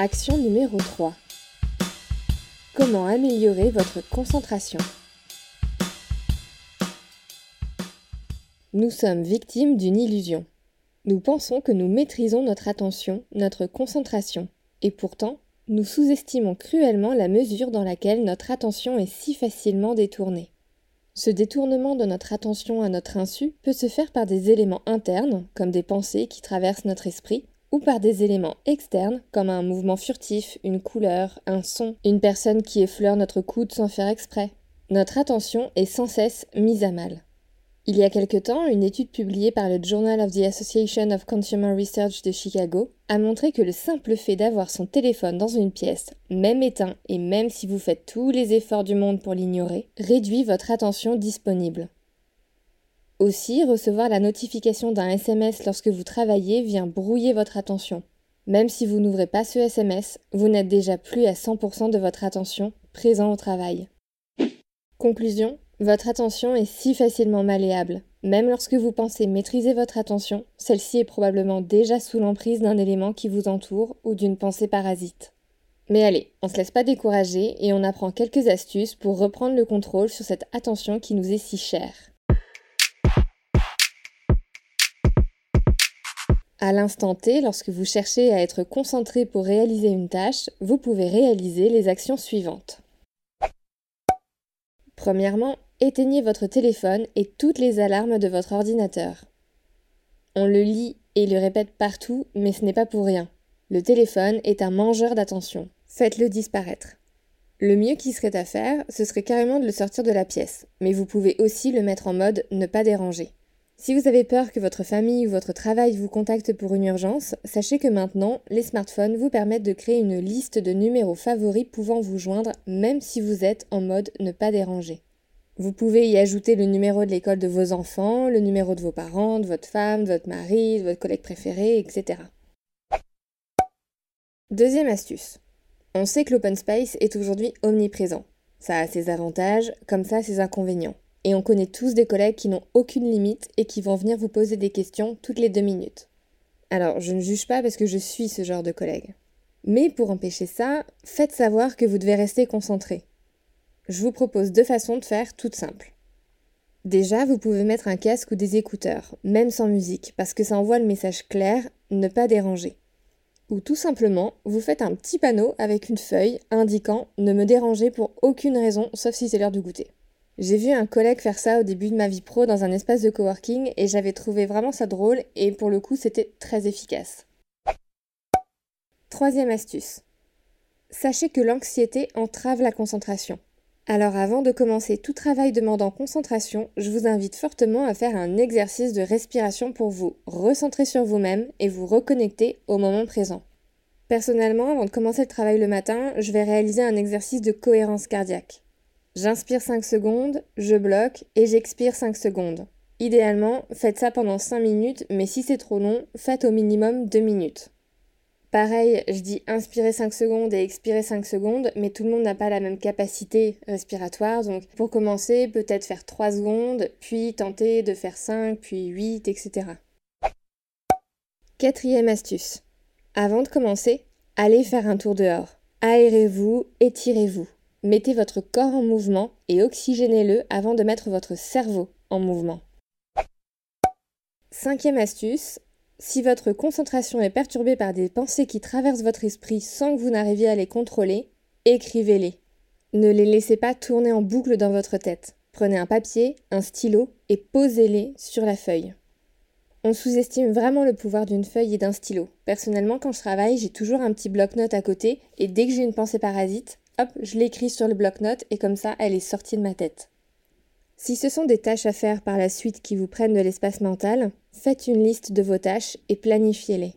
Action numéro 3. Comment améliorer votre concentration? Nous sommes victimes d'une illusion. Nous pensons que nous maîtrisons notre attention, notre concentration, et pourtant, nous sous-estimons cruellement la mesure dans laquelle notre attention est si facilement détournée. Ce détournement de notre attention à notre insu peut se faire par des éléments internes, comme des pensées qui traversent notre esprit, ou par des éléments externes comme un mouvement furtif, une couleur, un son, une personne qui effleure notre coude sans faire exprès. Notre attention est sans cesse mise à mal. Il y a quelque temps, une étude publiée par le Journal of the Association of Consumer Research de Chicago a montré que le simple fait d'avoir son téléphone dans une pièce, même éteint et même si vous faites tous les efforts du monde pour l'ignorer, réduit votre attention disponible. Aussi, recevoir la notification d'un SMS lorsque vous travaillez vient brouiller votre attention. Même si vous n'ouvrez pas ce SMS, vous n'êtes déjà plus à 100% de votre attention présent au travail. Conclusion, votre attention est si facilement malléable. Même lorsque vous pensez maîtriser votre attention, celle-ci est probablement déjà sous l'emprise d'un élément qui vous entoure ou d'une pensée parasite. Mais allez, on ne se laisse pas décourager et on apprend quelques astuces pour reprendre le contrôle sur cette attention qui nous est si chère. À l'instant T, lorsque vous cherchez à être concentré pour réaliser une tâche, vous pouvez réaliser les actions suivantes. Premièrement, éteignez votre téléphone et toutes les alarmes de votre ordinateur. On le lit et le répète partout, mais ce n'est pas pour rien. Le téléphone est un mangeur d'attention. Faites-le disparaître. Le mieux qui serait à faire, ce serait carrément de le sortir de la pièce, mais vous pouvez aussi le mettre en mode ne pas déranger. Si vous avez peur que votre famille ou votre travail vous contacte pour une urgence, sachez que maintenant, les smartphones vous permettent de créer une liste de numéros favoris pouvant vous joindre même si vous êtes en mode ne pas déranger. Vous pouvez y ajouter le numéro de l'école de vos enfants, le numéro de vos parents, de votre femme, de votre mari, de votre collègue préféré, etc. Deuxième astuce. On sait que l'open space est aujourd'hui omniprésent. Ça a ses avantages, comme ça ses inconvénients. Et on connaît tous des collègues qui n'ont aucune limite et qui vont venir vous poser des questions toutes les deux minutes. Alors, je ne juge pas parce que je suis ce genre de collègue. Mais pour empêcher ça, faites savoir que vous devez rester concentré. Je vous propose deux façons de faire toutes simples. Déjà, vous pouvez mettre un casque ou des écouteurs, même sans musique, parce que ça envoie le message clair ne pas déranger. Ou tout simplement, vous faites un petit panneau avec une feuille indiquant ne me déranger pour aucune raison, sauf si c'est l'heure du goûter. J'ai vu un collègue faire ça au début de ma vie pro dans un espace de coworking et j'avais trouvé vraiment ça drôle et pour le coup c'était très efficace. Troisième astuce. Sachez que l'anxiété entrave la concentration. Alors avant de commencer tout travail demandant concentration, je vous invite fortement à faire un exercice de respiration pour vous recentrer sur vous-même et vous reconnecter au moment présent. Personnellement, avant de commencer le travail le matin, je vais réaliser un exercice de cohérence cardiaque. J'inspire 5 secondes, je bloque et j'expire 5 secondes. Idéalement, faites ça pendant 5 minutes, mais si c'est trop long, faites au minimum 2 minutes. Pareil, je dis inspirer 5 secondes et expirer 5 secondes, mais tout le monde n'a pas la même capacité respiratoire, donc pour commencer, peut-être faire 3 secondes, puis tenter de faire 5, puis 8, etc. Quatrième astuce. Avant de commencer, allez faire un tour dehors. Aérez-vous, étirez-vous. Mettez votre corps en mouvement et oxygénez-le avant de mettre votre cerveau en mouvement. Cinquième astuce, si votre concentration est perturbée par des pensées qui traversent votre esprit sans que vous n'arriviez à les contrôler, écrivez-les. Ne les laissez pas tourner en boucle dans votre tête. Prenez un papier, un stylo et posez-les sur la feuille. On sous-estime vraiment le pouvoir d'une feuille et d'un stylo. Personnellement, quand je travaille, j'ai toujours un petit bloc-notes à côté et dès que j'ai une pensée parasite, hop, je l'écris sur le bloc-notes et comme ça, elle est sortie de ma tête. Si ce sont des tâches à faire par la suite qui vous prennent de l'espace mental, faites une liste de vos tâches et planifiez-les.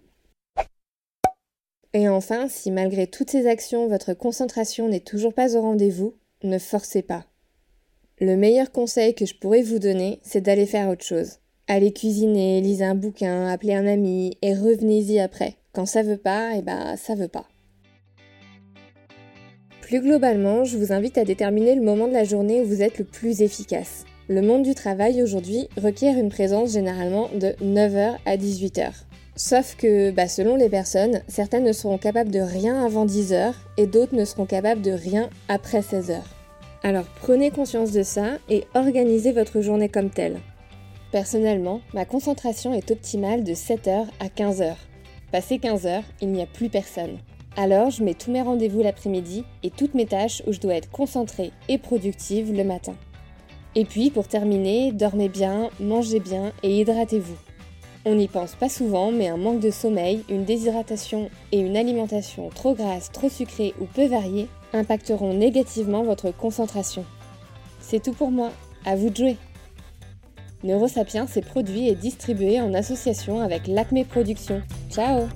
Et enfin, si malgré toutes ces actions, votre concentration n'est toujours pas au rendez-vous, ne forcez pas. Le meilleur conseil que je pourrais vous donner, c'est d'aller faire autre chose. Allez cuisiner, lisez un bouquin, appelez un ami et revenez-y après. Quand ça veut pas, eh ben ça veut pas. Plus globalement, je vous invite à déterminer le moment de la journée où vous êtes le plus efficace. Le monde du travail aujourd'hui requiert une présence généralement de 9h à 18h. Sauf que, bah, selon les personnes, certaines ne seront capables de rien avant 10 heures et d'autres ne seront capables de rien après 16 heures. Alors prenez conscience de ça et organisez votre journée comme telle. Personnellement, ma concentration est optimale de 7h à 15h. Passé 15h, il n'y a plus personne. Alors je mets tous mes rendez-vous l'après-midi et toutes mes tâches où je dois être concentrée et productive le matin. Et puis pour terminer, dormez bien, mangez bien et hydratez-vous. On n'y pense pas souvent, mais un manque de sommeil, une déshydratation et une alimentation trop grasse, trop sucrée ou peu variée impacteront négativement votre concentration. C'est tout pour moi, à vous de jouer Neurosapiens est produit et distribué en association avec l'Acme Productions. Ciao